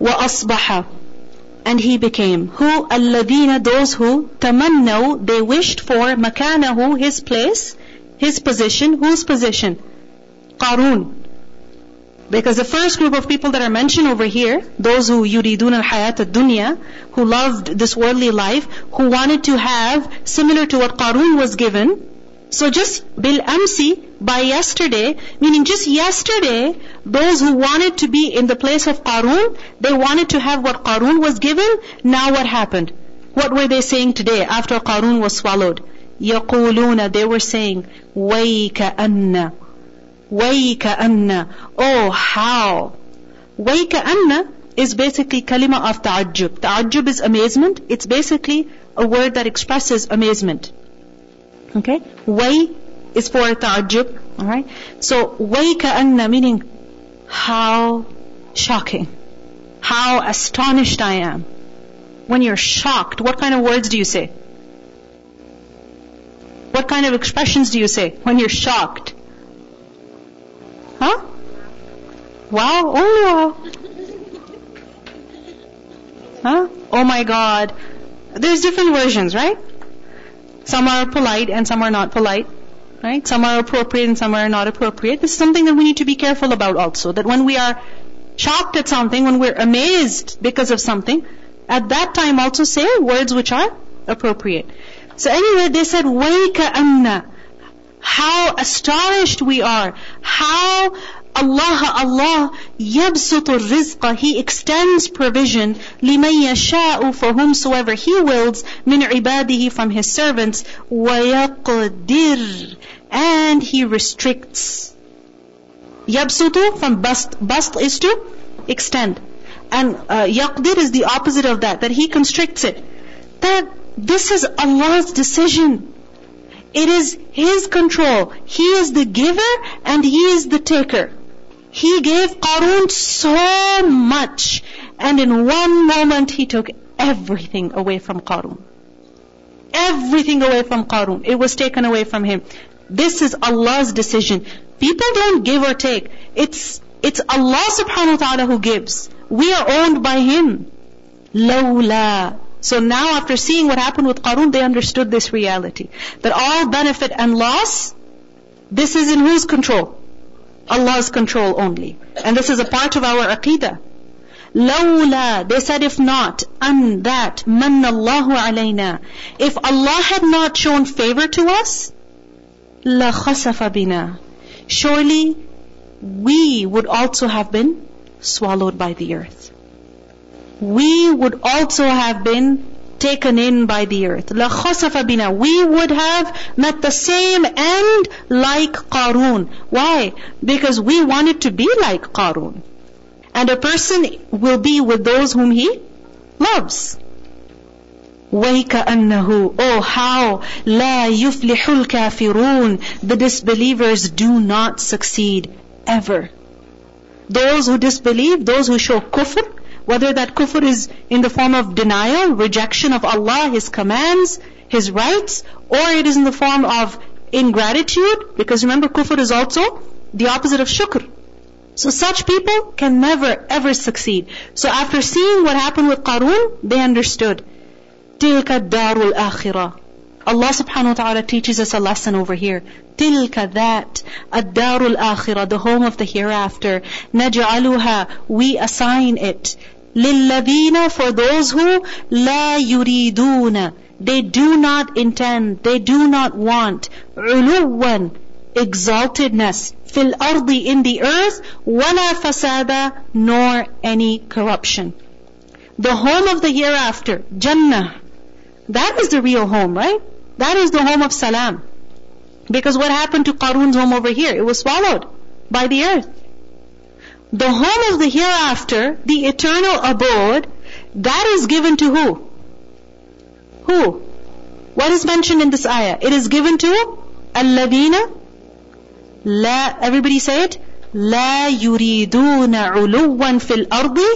وأصبح and he became who الذين those who تمنوا they wished for مكانه his place his position whose position قارون because the first group of people that are mentioned over here, those who yuridun al-hayat al-dunya, who loved this worldly life, who wanted to have similar to what Qarun was given. So just bil amsi, by yesterday, meaning just yesterday, those who wanted to be in the place of Qarun, they wanted to have what Qarun was given. Now what happened? What were they saying today after Qarun was swallowed? يقولون, they were saying, وَيْكَأَنَّ وَيْكَأَنَّ Oh, how? وَيْكَأَنَّ is basically kalima of ta'ajjub. Ta'ajjub is amazement. It's basically a word that expresses amazement. Okay? Way is for ta'ajjub. Alright? So, وَيْكَأَنَّ meaning, how shocking. How astonished I am. When you're shocked, what kind of words do you say? What kind of expressions do you say when you're shocked? Huh? Wow, only wow. Huh? Oh my God. There's different versions, right? Some are polite and some are not polite. Right? Some are appropriate and some are not appropriate. This is something that we need to be careful about also. That when we are shocked at something, when we're amazed because of something, at that time also say words which are appropriate. So anyway, they said, وَيْكَ أَنَّ how astonished we are. How Allah, Allah, يَبْسُطُ الرِّزْقَ He extends provision لِمَن يَشَاءُ For whomsoever He wills مِنْ عِبَادِهِ From His servants وَيَقْدِرُ And He restricts. يَبْسُطُ from bast. Bast is to extend. And uh, yaqdir is the opposite of that, that He constricts it. That this is Allah's decision. It is His control. He is the giver and He is the taker. He gave Qarun so much and in one moment He took everything away from Qarun. Everything away from Qarun. It was taken away from him. This is Allah's decision. People don't give or take. It's, it's Allah subhanahu wa ta'ala who gives. We are owned by Him. Lawla so now after seeing what happened with Qarun, they understood this reality. That all benefit and loss, this is in whose control? Allah's control only. And this is a part of our aqidah. Lawla, they said if not, an that, Allahu alayna. If Allah had not shown favor to us, la khasafa bina. Surely we would also have been swallowed by the earth we would also have been taken in by the earth. لَخَسَفَ بِنَا We would have met the same end like Qarun. Why? Because we wanted to be like Qarun. And a person will be with those whom he loves. وَيْكَأَنَّهُ Oh how لَا يُفْلِحُ الْكَافِرُونَ The disbelievers do not succeed ever. Those who disbelieve, those who show kufr, whether that kufr is in the form of denial, rejection of Allah, His commands, His rights, or it is in the form of ingratitude, because remember kufr is also the opposite of shukr. So such people can never ever succeed. So after seeing what happened with Qarun, they understood. تِلْكَ الدَّارُ الْآخِرَةِ Allah subhanahu wa ta'ala teaches us a lesson over here. Tilka that, ad-darul akhirah, the home of the hereafter. Naj'aluha, we assign it. Lilladina for those who la yuriduna. They do not intend, they do not want. Uluwan, exaltedness. Fil ardi, in the earth. Wala fasada, nor any corruption. The home of the hereafter, Jannah. That is the real home, right? That is the home of Salam. Because what happened to Qarun's home over here? It was swallowed by the earth. The home of the hereafter, the eternal abode, that is given to who? Who? What is mentioned in this ayah? It is given to Alladina. La everybody say it. La yuriduna uluwan fil ardi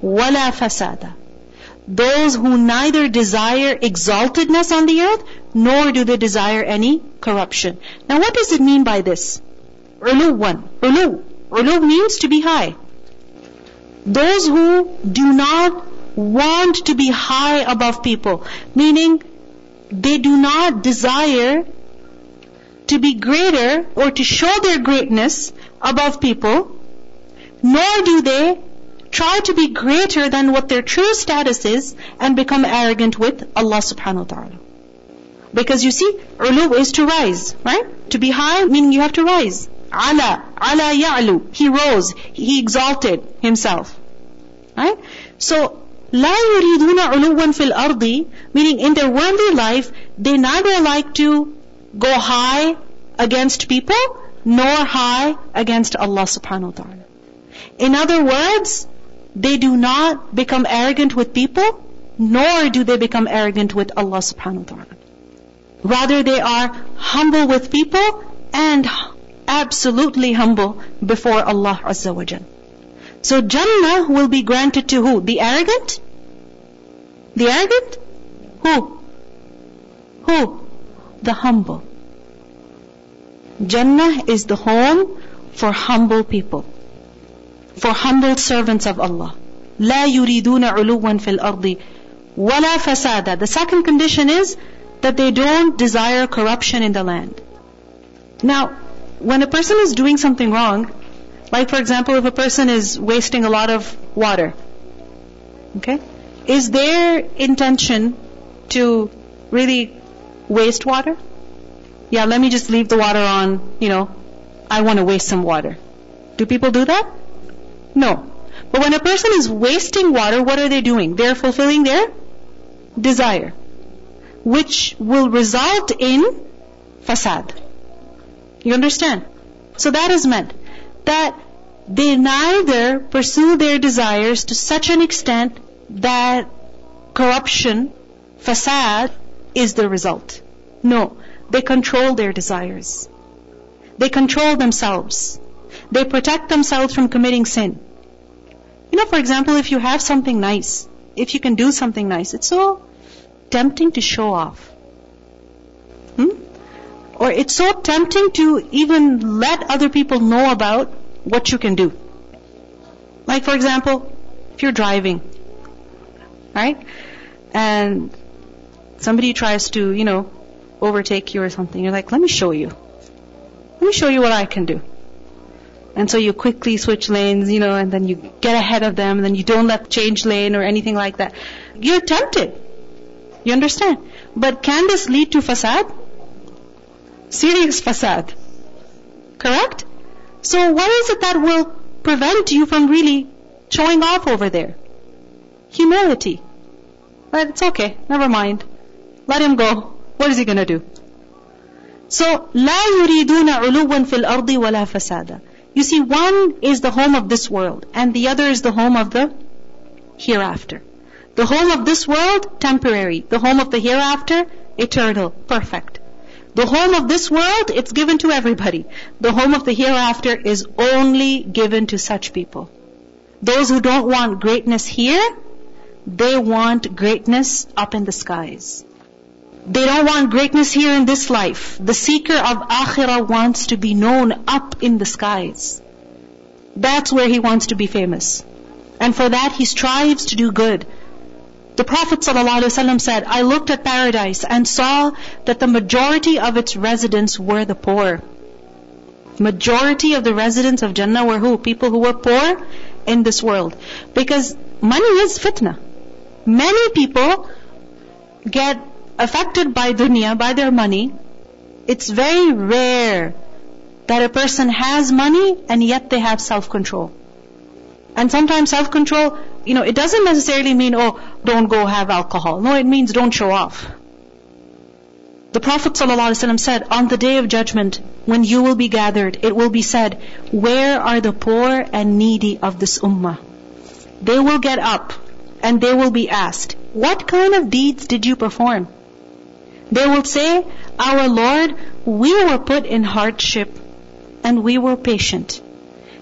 wala fasada those who neither desire exaltedness on the earth, nor do they desire any corruption. Now what does it mean by this? Uluwan. Ulu. Ulu means to be high. Those who do not want to be high above people, meaning they do not desire to be greater or to show their greatness above people, nor do they try to be greater than what their true status is and become arrogant with Allah subhanahu wa ta'ala. Because you see, ulu is to rise, right? To be high, meaning you have to rise. Ala, ala ya'lu. He rose, he exalted himself. Right? So, لا يريدون علوا في الأرض meaning in their worldly life they neither like to go high against people nor high against Allah subhanahu wa ta'ala. In other words, they do not become arrogant with people, nor do they become arrogant with Allah subhanahu wa ta'ala. Rather, they are humble with people and absolutely humble before Allah Azza wa Jal. So Jannah will be granted to who? The arrogant? The arrogant? Who? Who? The humble. Jannah is the home for humble people for humble servants of Allah. لا يريدون علوا في الأرض ولا فسادا. The second condition is that they don't desire corruption in the land. Now, when a person is doing something wrong, like for example, if a person is wasting a lot of water, okay, is their intention to really waste water? Yeah, let me just leave the water on, you know, I want to waste some water. Do people do that? No. But when a person is wasting water, what are they doing? They're fulfilling their desire, which will result in fasad. You understand? So that is meant that they neither pursue their desires to such an extent that corruption, fasad, is the result. No, they control their desires. They control themselves. They protect themselves from committing sin. You know, for example, if you have something nice, if you can do something nice, it's so tempting to show off. Hmm? Or it's so tempting to even let other people know about what you can do. Like, for example, if you're driving, right? And somebody tries to, you know, overtake you or something. You're like, let me show you. Let me show you what I can do. And so you quickly switch lanes, you know, and then you get ahead of them, and then you don't let change lane or anything like that. You're tempted. You understand? But can this lead to fasad? Serious fasad. Correct? So what is it that will prevent you from really showing off over there? Humility. But it's okay. Never mind. Let him go. What is he gonna do? So, لا يريدون علوا في الأرض ولا فسادا. You see, one is the home of this world, and the other is the home of the hereafter. The home of this world, temporary. The home of the hereafter, eternal, perfect. The home of this world, it's given to everybody. The home of the hereafter is only given to such people. Those who don't want greatness here, they want greatness up in the skies. They don't want greatness here in this life. The seeker of akhirah wants to be known up in the skies. That's where he wants to be famous. And for that he strives to do good. The Prophet ﷺ said, I looked at paradise and saw that the majority of its residents were the poor. Majority of the residents of Jannah were who? People who were poor in this world. Because money is fitna. Many people get affected by dunya, by their money, it's very rare that a person has money and yet they have self-control. And sometimes self-control, you know, it doesn't necessarily mean, oh, don't go have alcohol. No, it means don't show off. The Prophet ﷺ said, on the day of judgment, when you will be gathered, it will be said, where are the poor and needy of this ummah? They will get up and they will be asked, what kind of deeds did you perform? They will say, Our Lord, we were put in hardship and we were patient.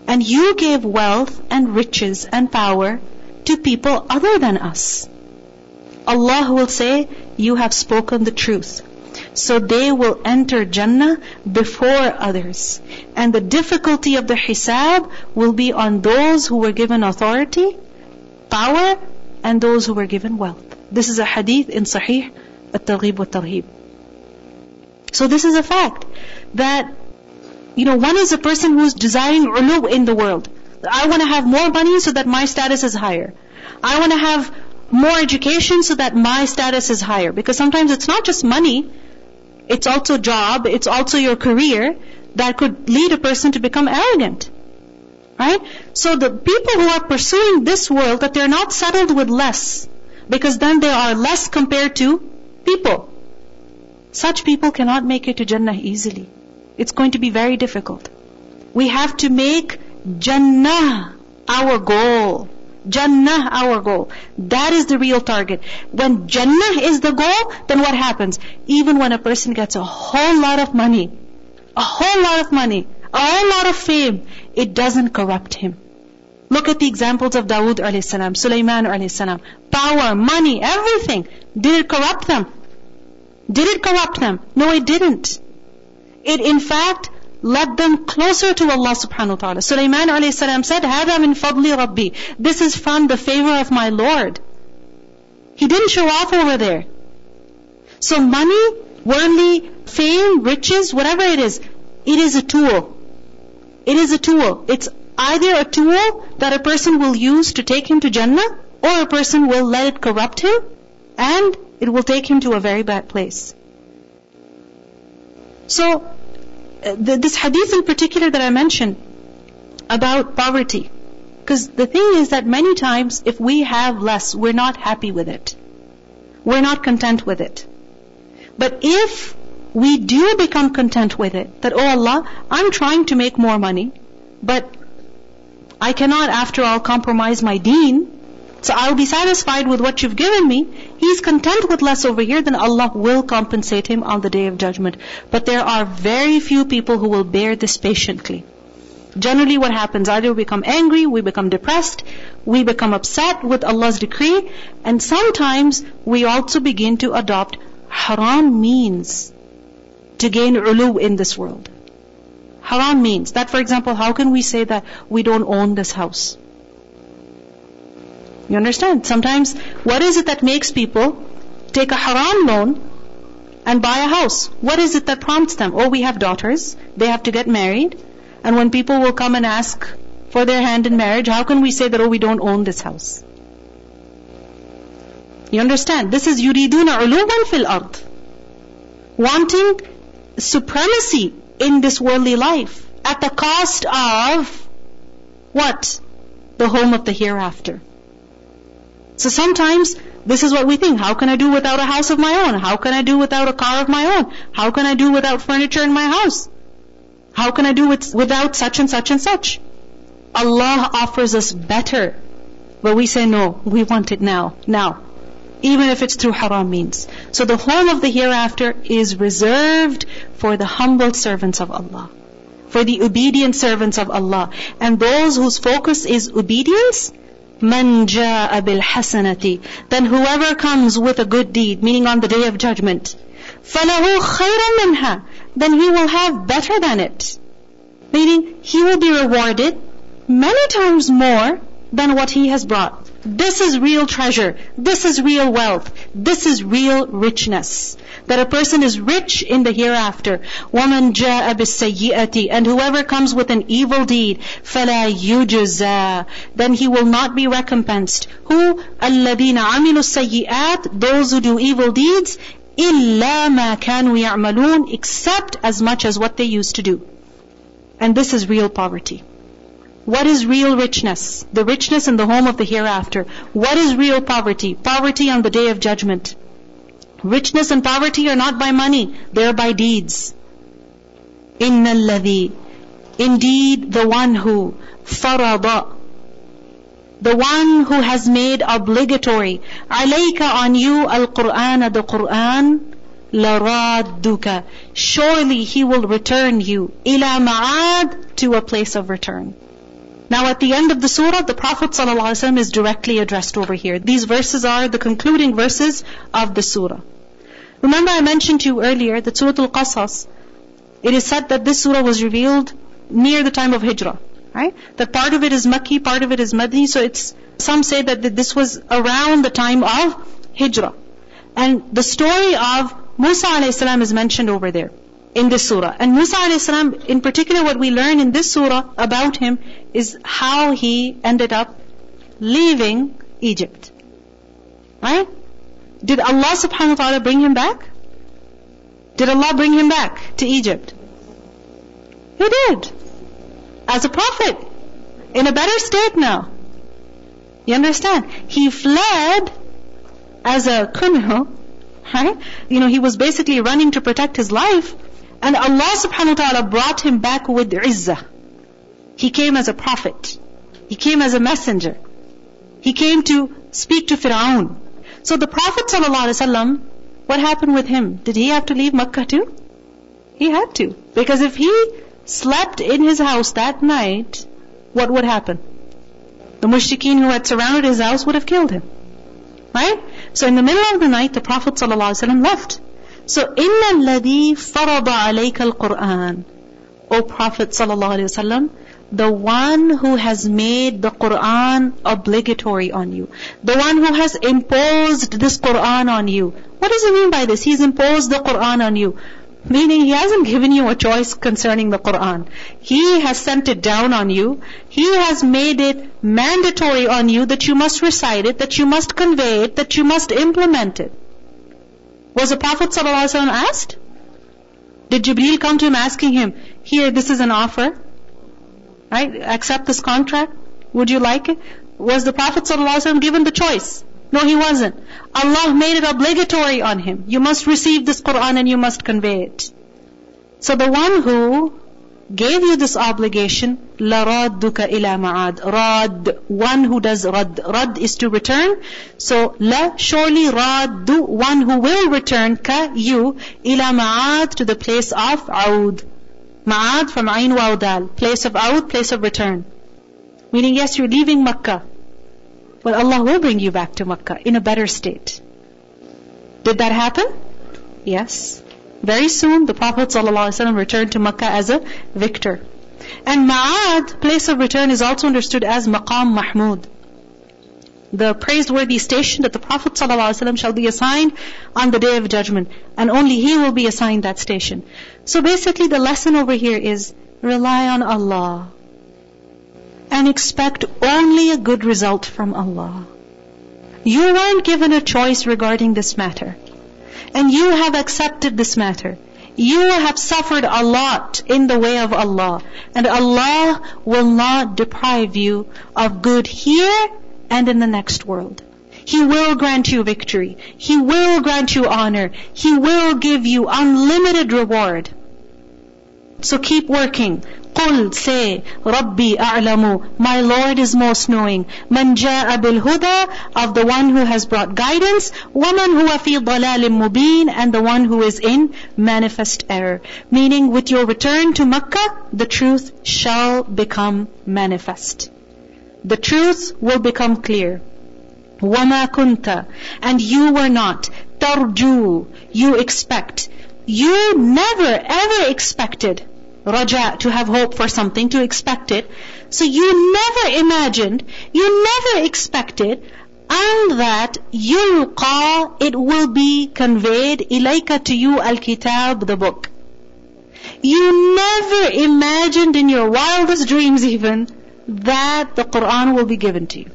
And you gave wealth and riches and power to people other than us. Allah will say, You have spoken the truth. So they will enter Jannah before others. And the difficulty of the hisab will be on those who were given authority power and those who were given wealth. This is a hadith in Sahih at-Targhib wa-Tarhib. So this is a fact that, you know, one is a person who's desiring ulu in the world. I want to have more money so that my status is higher. I want to have more education so that my status is higher. Because sometimes it's not just money, it's also job, it's also your career that could lead a person to become arrogant. Right? So the people who are pursuing this world, that they're not settled with less, because then they are less compared to people. Such people cannot make it to Jannah easily. It's going to be very difficult. We have to make Jannah our goal. Jannah our goal. That is the real target. When Jannah is the goal, then what happens? Even when a person gets a whole lot of money, a whole lot of money, a whole lot of fame, it doesn't corrupt him. Look at the examples of Dawood alayhi salam, Sulaiman alayhi salam. Power, money, everything. Did it corrupt them? Did it corrupt them? No, it didn't. It in fact led them closer to Allah subhanahu wa ta'ala. Sulaiman alayhi salam said, هَذَا مِن فَضْلِ رَبِّي This is from the favor of my Lord. He didn't show off over there. So money, worldly fame, riches, whatever it is, it is a tool. It is a tool. It's either a tool that a person will use to take him to Jannah, or a person will let it corrupt him, and it will take him to a very bad place. So, uh, the, this hadith in particular that I mentioned about poverty, because the thing is that many times if we have less, we're not happy with it. We're not content with it. But if we do become content with it, that, oh Allah, I'm trying to make more money, but I cannot after all compromise my deen, so I'll be satisfied with what you've given me. He's content with less over here, then Allah will compensate him on the day of judgment. But there are very few people who will bear this patiently. Generally what happens, either we become angry, we become depressed, we become upset with Allah's decree, and sometimes we also begin to adopt haram means to gain ulu in this world. Haram means that, for example, how can we say that we don't own this house? You understand? Sometimes, what is it that makes people take a haram loan and buy a house? What is it that prompts them? Oh, we have daughters. They have to get married. And when people will come and ask for their hand in marriage, how can we say that, oh, we don't own this house? You understand? This is yuriduna uluwan fil ard. Wanting supremacy in this worldly life at the cost of what? The home of the hereafter. So sometimes this is what we think. How can I do without a house of my own? How can I do without a car of my own? How can I do without furniture in my house? How can I do with, without such and such and such? Allah offers us better. But we say no, we want it now, now even if it's through haram means. So the whole of the hereafter is reserved for the humble servants of Allah, for the obedient servants of Allah. And those whose focus is obedience, manja abil hasanati, then whoever comes with a good deed, meaning on the day of judgment, falahu khayran minha, then he will have better than it. Meaning, he will be rewarded many times more than what he has brought. This is real treasure. This is real wealth. This is real richness. That a person is rich in the hereafter. وَمَنْ جَاءَ بِالسَّيِّئَةِ And whoever comes with an evil deed, fala يُجْزَى Then he will not be recompensed. Who? الَّذِينَ عَمِلُوا السَّيِّئَاتِ Those who do evil deeds, إِلَّا مَا كَانُوا يَعْمَلُونَ Except as much as what they used to do. And this is real poverty. What is real richness? The richness in the home of the hereafter. What is real poverty? Poverty on the day of judgment. Richness and poverty are not by money, they are by deeds. Inna ladhi. Indeed, the one who farada. The one who has made obligatory. Alayka on you al-Qur'an the Qur'an. Laraduka. Surely he will return you. Ila ma'ad to a place of return. Now at the end of the surah, the Prophet ﷺ is directly addressed over here. These verses are the concluding verses of the surah. Remember I mentioned to you earlier that Surah Al-Qasas, it is said that this surah was revealed near the time of Hijrah. Right? That part of it is Makki, part of it is Madani. So it's, some say that this was around the time of Hijrah. And the story of Musa a.s. is mentioned over there in this surah. And Musa a.s. in particular what we learn in this surah about him is how he ended up leaving Egypt. Right? Did Allah subhanahu wa ta'ala bring him back? Did Allah bring him back to Egypt? He did. As a prophet. In a better state now. You understand? He fled as a criminal, right? You know, he was basically running to protect his life. And Allah subhanahu wa ta'ala brought him back with izzah. He came as a prophet. He came as a messenger. He came to speak to Fir'aun. So the Prophet ﷺ, what happened with him? Did he have to leave Makkah too? He had to. Because if he slept in his house that night, what would happen? The mushrikeen who had surrounded his house would have killed him. Right? So in the middle of the night, the Prophet ﷺ left. So, إِنَّ الَّذِي فَرَضَ عَلَيْكَ الْقُرْآنِ O Prophet ﷺ, the one who has made the Quran obligatory on you. The one who has imposed this Quran on you. What does he mean by this? He's imposed the Quran on you. Meaning he hasn't given you a choice concerning the Quran. He has sent it down on you. He has made it mandatory on you that you must recite it, that you must convey it, that you must implement it. Was the Prophet ﷺ asked? Did Jibreel come to him asking him, here, this is an offer? Right? Accept this contract? Would you like it? Was the Prophet ﷺ given the choice? No, he wasn't. Allah made it obligatory on him. You must receive this Quran and you must convey it. So the one who gave you this obligation, لَرَادُّكَ إِلَى مَعَادٍ Rad, one who does rad. Rad is to return. So, la, surely raddu, one who will return, ka, you, ila ma'ad, to the place of aud. Ma'ad from ain wa dal. Place of aud, place of return. Meaning, yes, you're leaving Makkah. But Allah will bring you back to Makkah in a better state. Did that happen? Yes. Very soon, the Prophet ﷺ returned to Makkah as a victor. And Ma'ad, place of return, is also understood as Maqam Mahmud. The praiseworthy station that the Prophet ﷺ shall be assigned on the day of judgment. And only he will be assigned that station. So basically the lesson over here is, rely on Allah and expect only a good result from Allah. You weren't given a choice regarding this matter. And you have accepted this matter. You have suffered a lot in the way of Allah. And Allah will not deprive you of good here and in the next world. He will grant you victory. He will grant you honor. He will give you unlimited reward. So keep working. قل say ربي أعلم my Lord is most knowing من جاء بالهدى of the one who has brought guidance ومن هو في ضلال مبين and the one who is in manifest error meaning with your return to Makkah the truth shall become manifest the truth will become clear وما كنت and you were not ترجو you expect you never ever expected raja, to have hope for something, to expect it. So you never imagined, you never expected, and that yulqa, it will be conveyed, ilayka to you al-kitab, the book. You never imagined in your wildest dreams even, that the Quran will be given to you.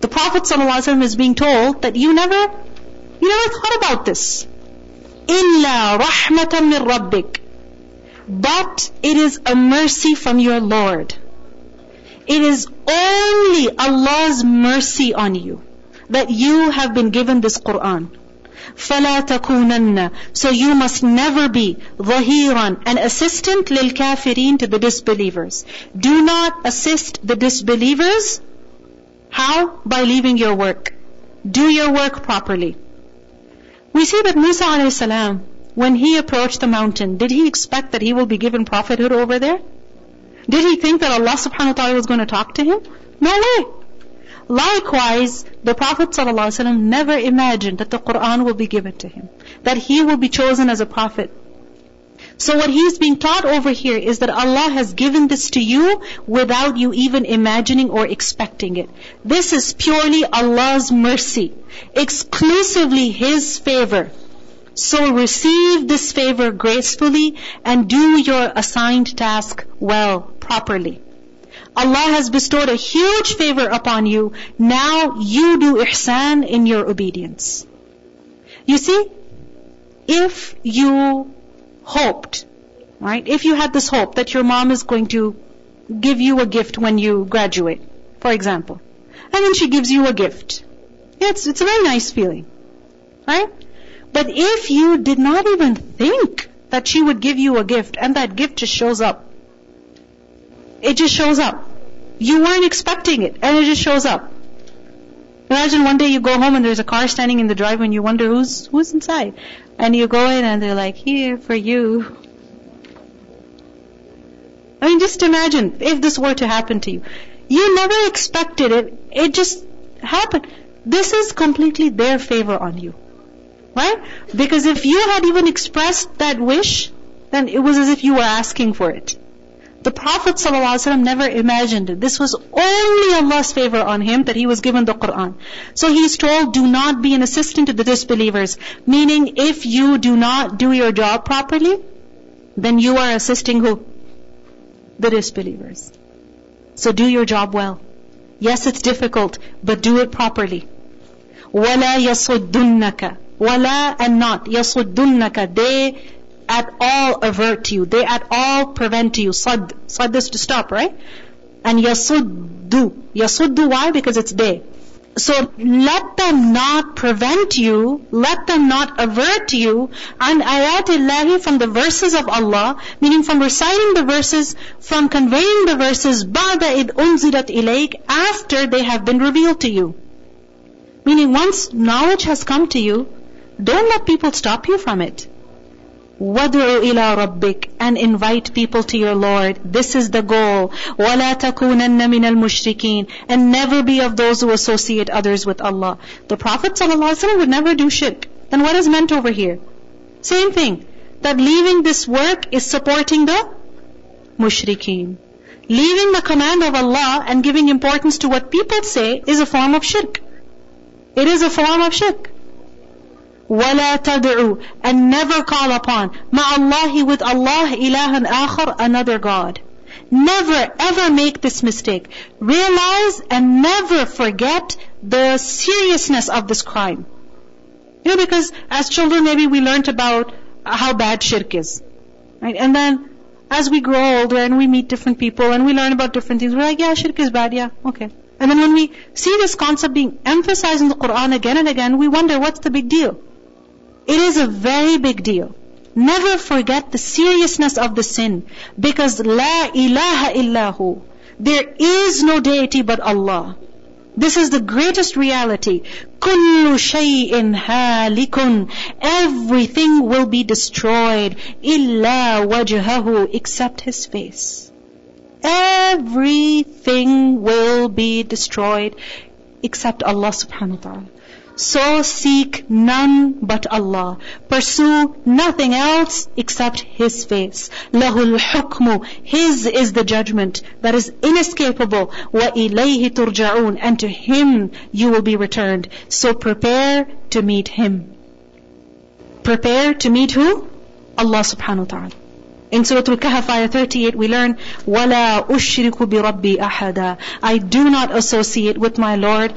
The Prophet ﷺ is being told that you never, you never thought about this. إِلَّا رَحْمَةً مِّن رَبِّكَ but it is a mercy from your Lord. It is only Allah's mercy on you that you have been given this Quran. فَلَا تَكُونَنَّ So you must never be ظَهِيرًا An assistant لِلْكَافِرِينَ to the disbelievers. Do not assist the disbelievers. How? By leaving your work. Do your work properly. We see that Musa alayhi salam, when he approached the mountain, did he expect that he will be given prophethood over there? Did he think that Allah subhanahu wa ta'ala was going to talk to him? No way. Likewise, the Prophet ﷺ never imagined that the Quran will be given to him, that he will be chosen as a prophet. So what he's being taught over here is that Allah has given this to you without you even imagining or expecting it. This is purely Allah's mercy, exclusively His favor. So receive this favor gracefully and do your assigned task well, properly. Allah has bestowed a huge favor upon you. Now you do ihsan in your obedience. You see, if you hoped, right? If you had this hope that your mom is going to give you a gift when you graduate, for example, and then she gives you a gift. It's, it's a very nice feeling, right? But if you did not even think that she would give you a gift and that gift just shows up, it just shows up. You weren't expecting it and it just shows up. Imagine one day you go home and there's a car standing in the driveway and you wonder who's, who's inside. And you go in and they're like, here for you. I mean, just imagine if this were to happen to you. You never expected it. It just happened. This is completely their favor on you. Right? Because if you had even expressed that wish, then it was as if you were asking for it. The Prophet ﷺ never imagined it. This was only Allah's favor on him that he was given the Quran. So he's told, do not be an assistant to the disbelievers. Meaning, if you do not do your job properly, then you are assisting who? The disbelievers. So do your job well. Yes, it's difficult, but do it properly. وَلَا يَصُدُّنَّكَ وَلَا and not يَصُدُّنَّكَ They at all avert you. They at all prevent you. Sad. Sad is to stop, right? And yasuddu. Yasuddu, why? Because it's they. So let them not prevent you, let them not avert you and ayatillahi from the verses of Allah, meaning from reciting the verses, from conveying the verses, ba'da id unzilat ilayk, after they have been revealed to you. Meaning once knowledge has come to you, don't let people stop you from it. وَادْعُ إِلَىٰ رَبِّكَ And invite people to your Lord. This is the goal. وَلَا تَكُونَنَّ مِنَ الْمُشْرِكِينَ And never be of those who associate others with Allah. The Prophet ﷺ would never do shirk. Then what is meant over here? Same thing. That leaving this work is supporting the mushrikeen. Leaving the command of Allah and giving importance to what people say is a form of shirk. It is a form of shirk. وَلَا تَدْعُوا And never call upon مَعَ اللَّهِ with Allah إِلَهًا آخر another God. Never ever make this mistake. Realize and never forget the seriousness of this crime. You know, because as children maybe we learned about how bad shirk is. Right? And then as we grow older and we meet different people and we learn about different things, we're like, yeah, shirk is bad, yeah, okay. And then when we see this concept being emphasized in the Quran again and again, we wonder what's the big deal? It is a very big deal. Never forget the seriousness of the sin because La ilaha illahu. There is no deity but Allah. This is the greatest reality. Kullu shay'in halikun. Everything will be destroyed. Illa wajhahu. Except his face. Everything will be destroyed except Allah subhanahu wa ta'ala. So seek none but Allah. Pursue nothing else except His face. Lahul hukmu. His is the judgment that is inescapable. Wa ilayhi turja'un. And to Him you will be returned. So prepare to meet Him. Prepare to meet who? Allah subhanahu wa ta'ala. In Surah Al-Kahf, ayah 38, we learn, وَلَا أُشْرِكُ بِرَبِّي أَحَدًا I do not associate with my Lord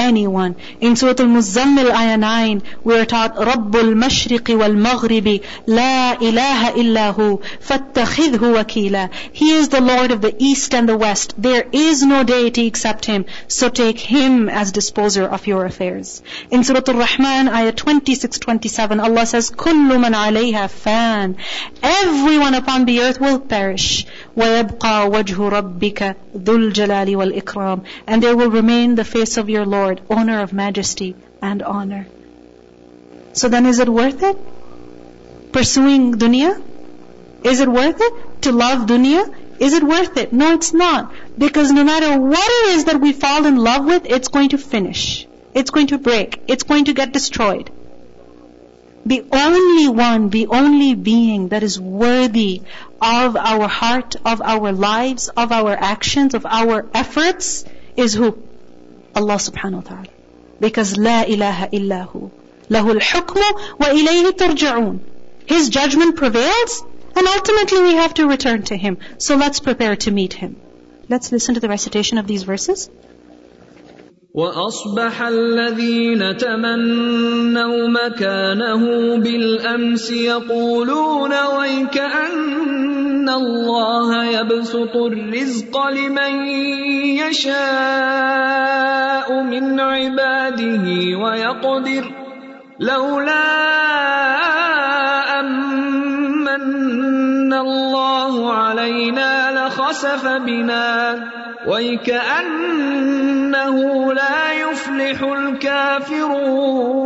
anyone. In Surah Al-Muzammil ayah 9, we are taught رَبُّ الْمَشْرِقِ وَالْمَغْرِبِ لَا إِلَهَ إِلَّا هُ فَاتَّخِذْهُ وَكِيلًا He is the Lord of the East and the West. There is no deity except Him. So take Him as disposer of your affairs. In Surah Al-Rahman, ayah 26-27, Allah says, كُلُّ مَنْ عَلَيْهَا فَانٍ Everyone upon the earth will perish. وَيَبْقَى وَجْهُ رَبِّكَ ذُو الْجَلَالِ وَالْإِكْرَامِ And there will remain the face of your Lord, owner of majesty and honor. So then is it worth it? Pursuing dunya? Is it worth it? To love dunya? Is it worth it? No, it's not. Because no matter what it is that we fall in love with, it's going to finish. It's going to break. It's going to get destroyed. The only one, the only being that is worthy of our heart, of our lives, of our actions, of our efforts is who? Allah subhanahu wa ta'ala. Because la ilaha illahu. Lahul hukmu wa ilayhi turja'un. His judgment prevails and ultimately we have to return to Him. So let's prepare to meet Him. Let's listen to the recitation of these verses. واصبح الذين تمنوا مكانه بالامس يقولون ويك ان الله يبسط الرزق لمن يشاء من عباده ويقدر لولا امن الله علينا لخسف بنا ويكأنه لا يفلح الكافرون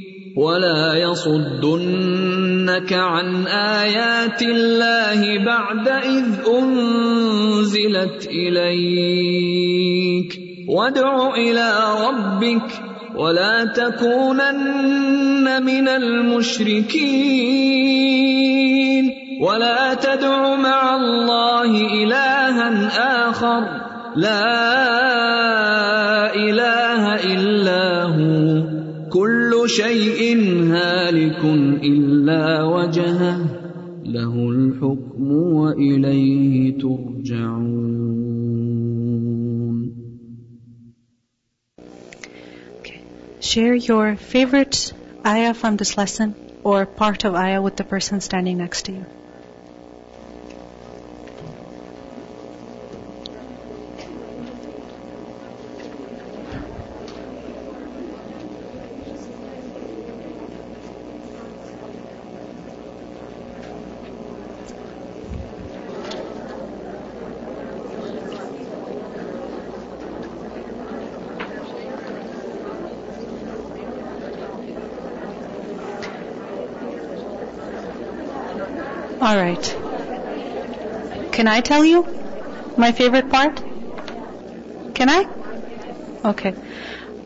ولا يصدنك عن آيات الله بعد إذ أنزلت إليك. وادع إلى ربك ولا تكونن من المشركين. ولا تدع مع الله إلها آخر. لا إله كل شيء هالك الا وجهه له الحكم واليه ترجعون Share your favorite ayah from this lesson or part of ayah with the person standing next to you. All right. Can I tell you my favorite part? Can I? Okay.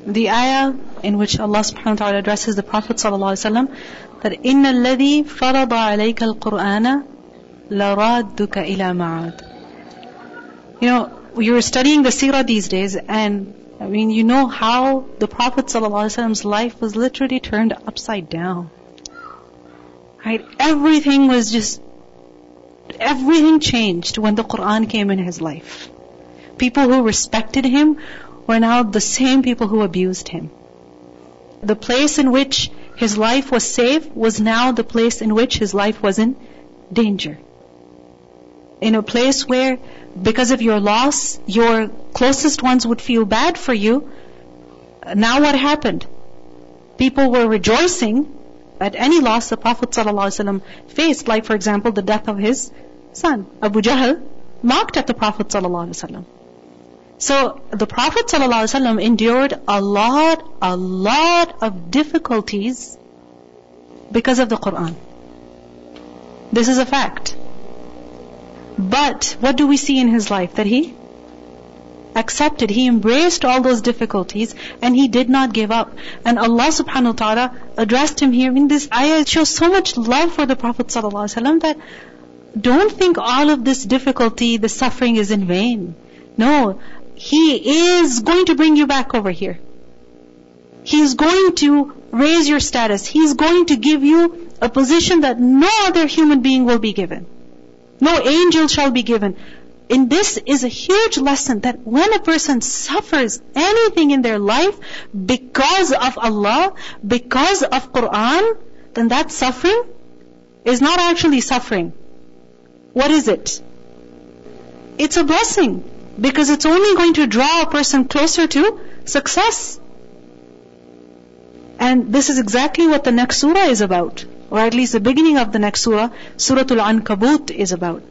The ayah in which Allah subhanahu wa ta'ala addresses the Prophet sallallahu alaihi wasallam that inna alladhi farada alayka al-Qur'ana laradduka ila ma'ad. You know, you're studying the seerah these days and I mean, you know how the Prophet ﷺ's life was literally turned upside down. Right? Everything was just everything changed when the Quran came in his life. People who respected him were now the same people who abused him. The place in which his life was safe was now the place in which his life was in danger. In a place where, because of your loss, your closest ones would feel bad for you, now what happened? People were rejoicing at any loss the Prophet ﷺ faced, like for example the death of his son. Abu Jahl mocked at the Prophet ﷺ. So the Prophet ﷺ endured a lot, a lot of difficulties because of the Quran. This is a fact. But what do we see in his life? That he accepted, he embraced all those difficulties and he did not give up. And Allah subhanahu wa ta'ala addressed him here in this ayah. It shows so much love for the Prophet ﷺ that don't think all of this difficulty, the suffering is in vain. No, He is going to bring you back over here. He is going to raise your status. He is going to give you a position that no other human being will be given. No angel shall be given. In this is a huge lesson that when a person suffers anything in their life because of Allah, because of Quran, then that suffering is not actually suffering. What is it? It's a blessing. Because it's only going to draw a person closer to success. And this is exactly what the next surah is about. Or at least the beginning of the next surah, Surah Al-Ankabut is about.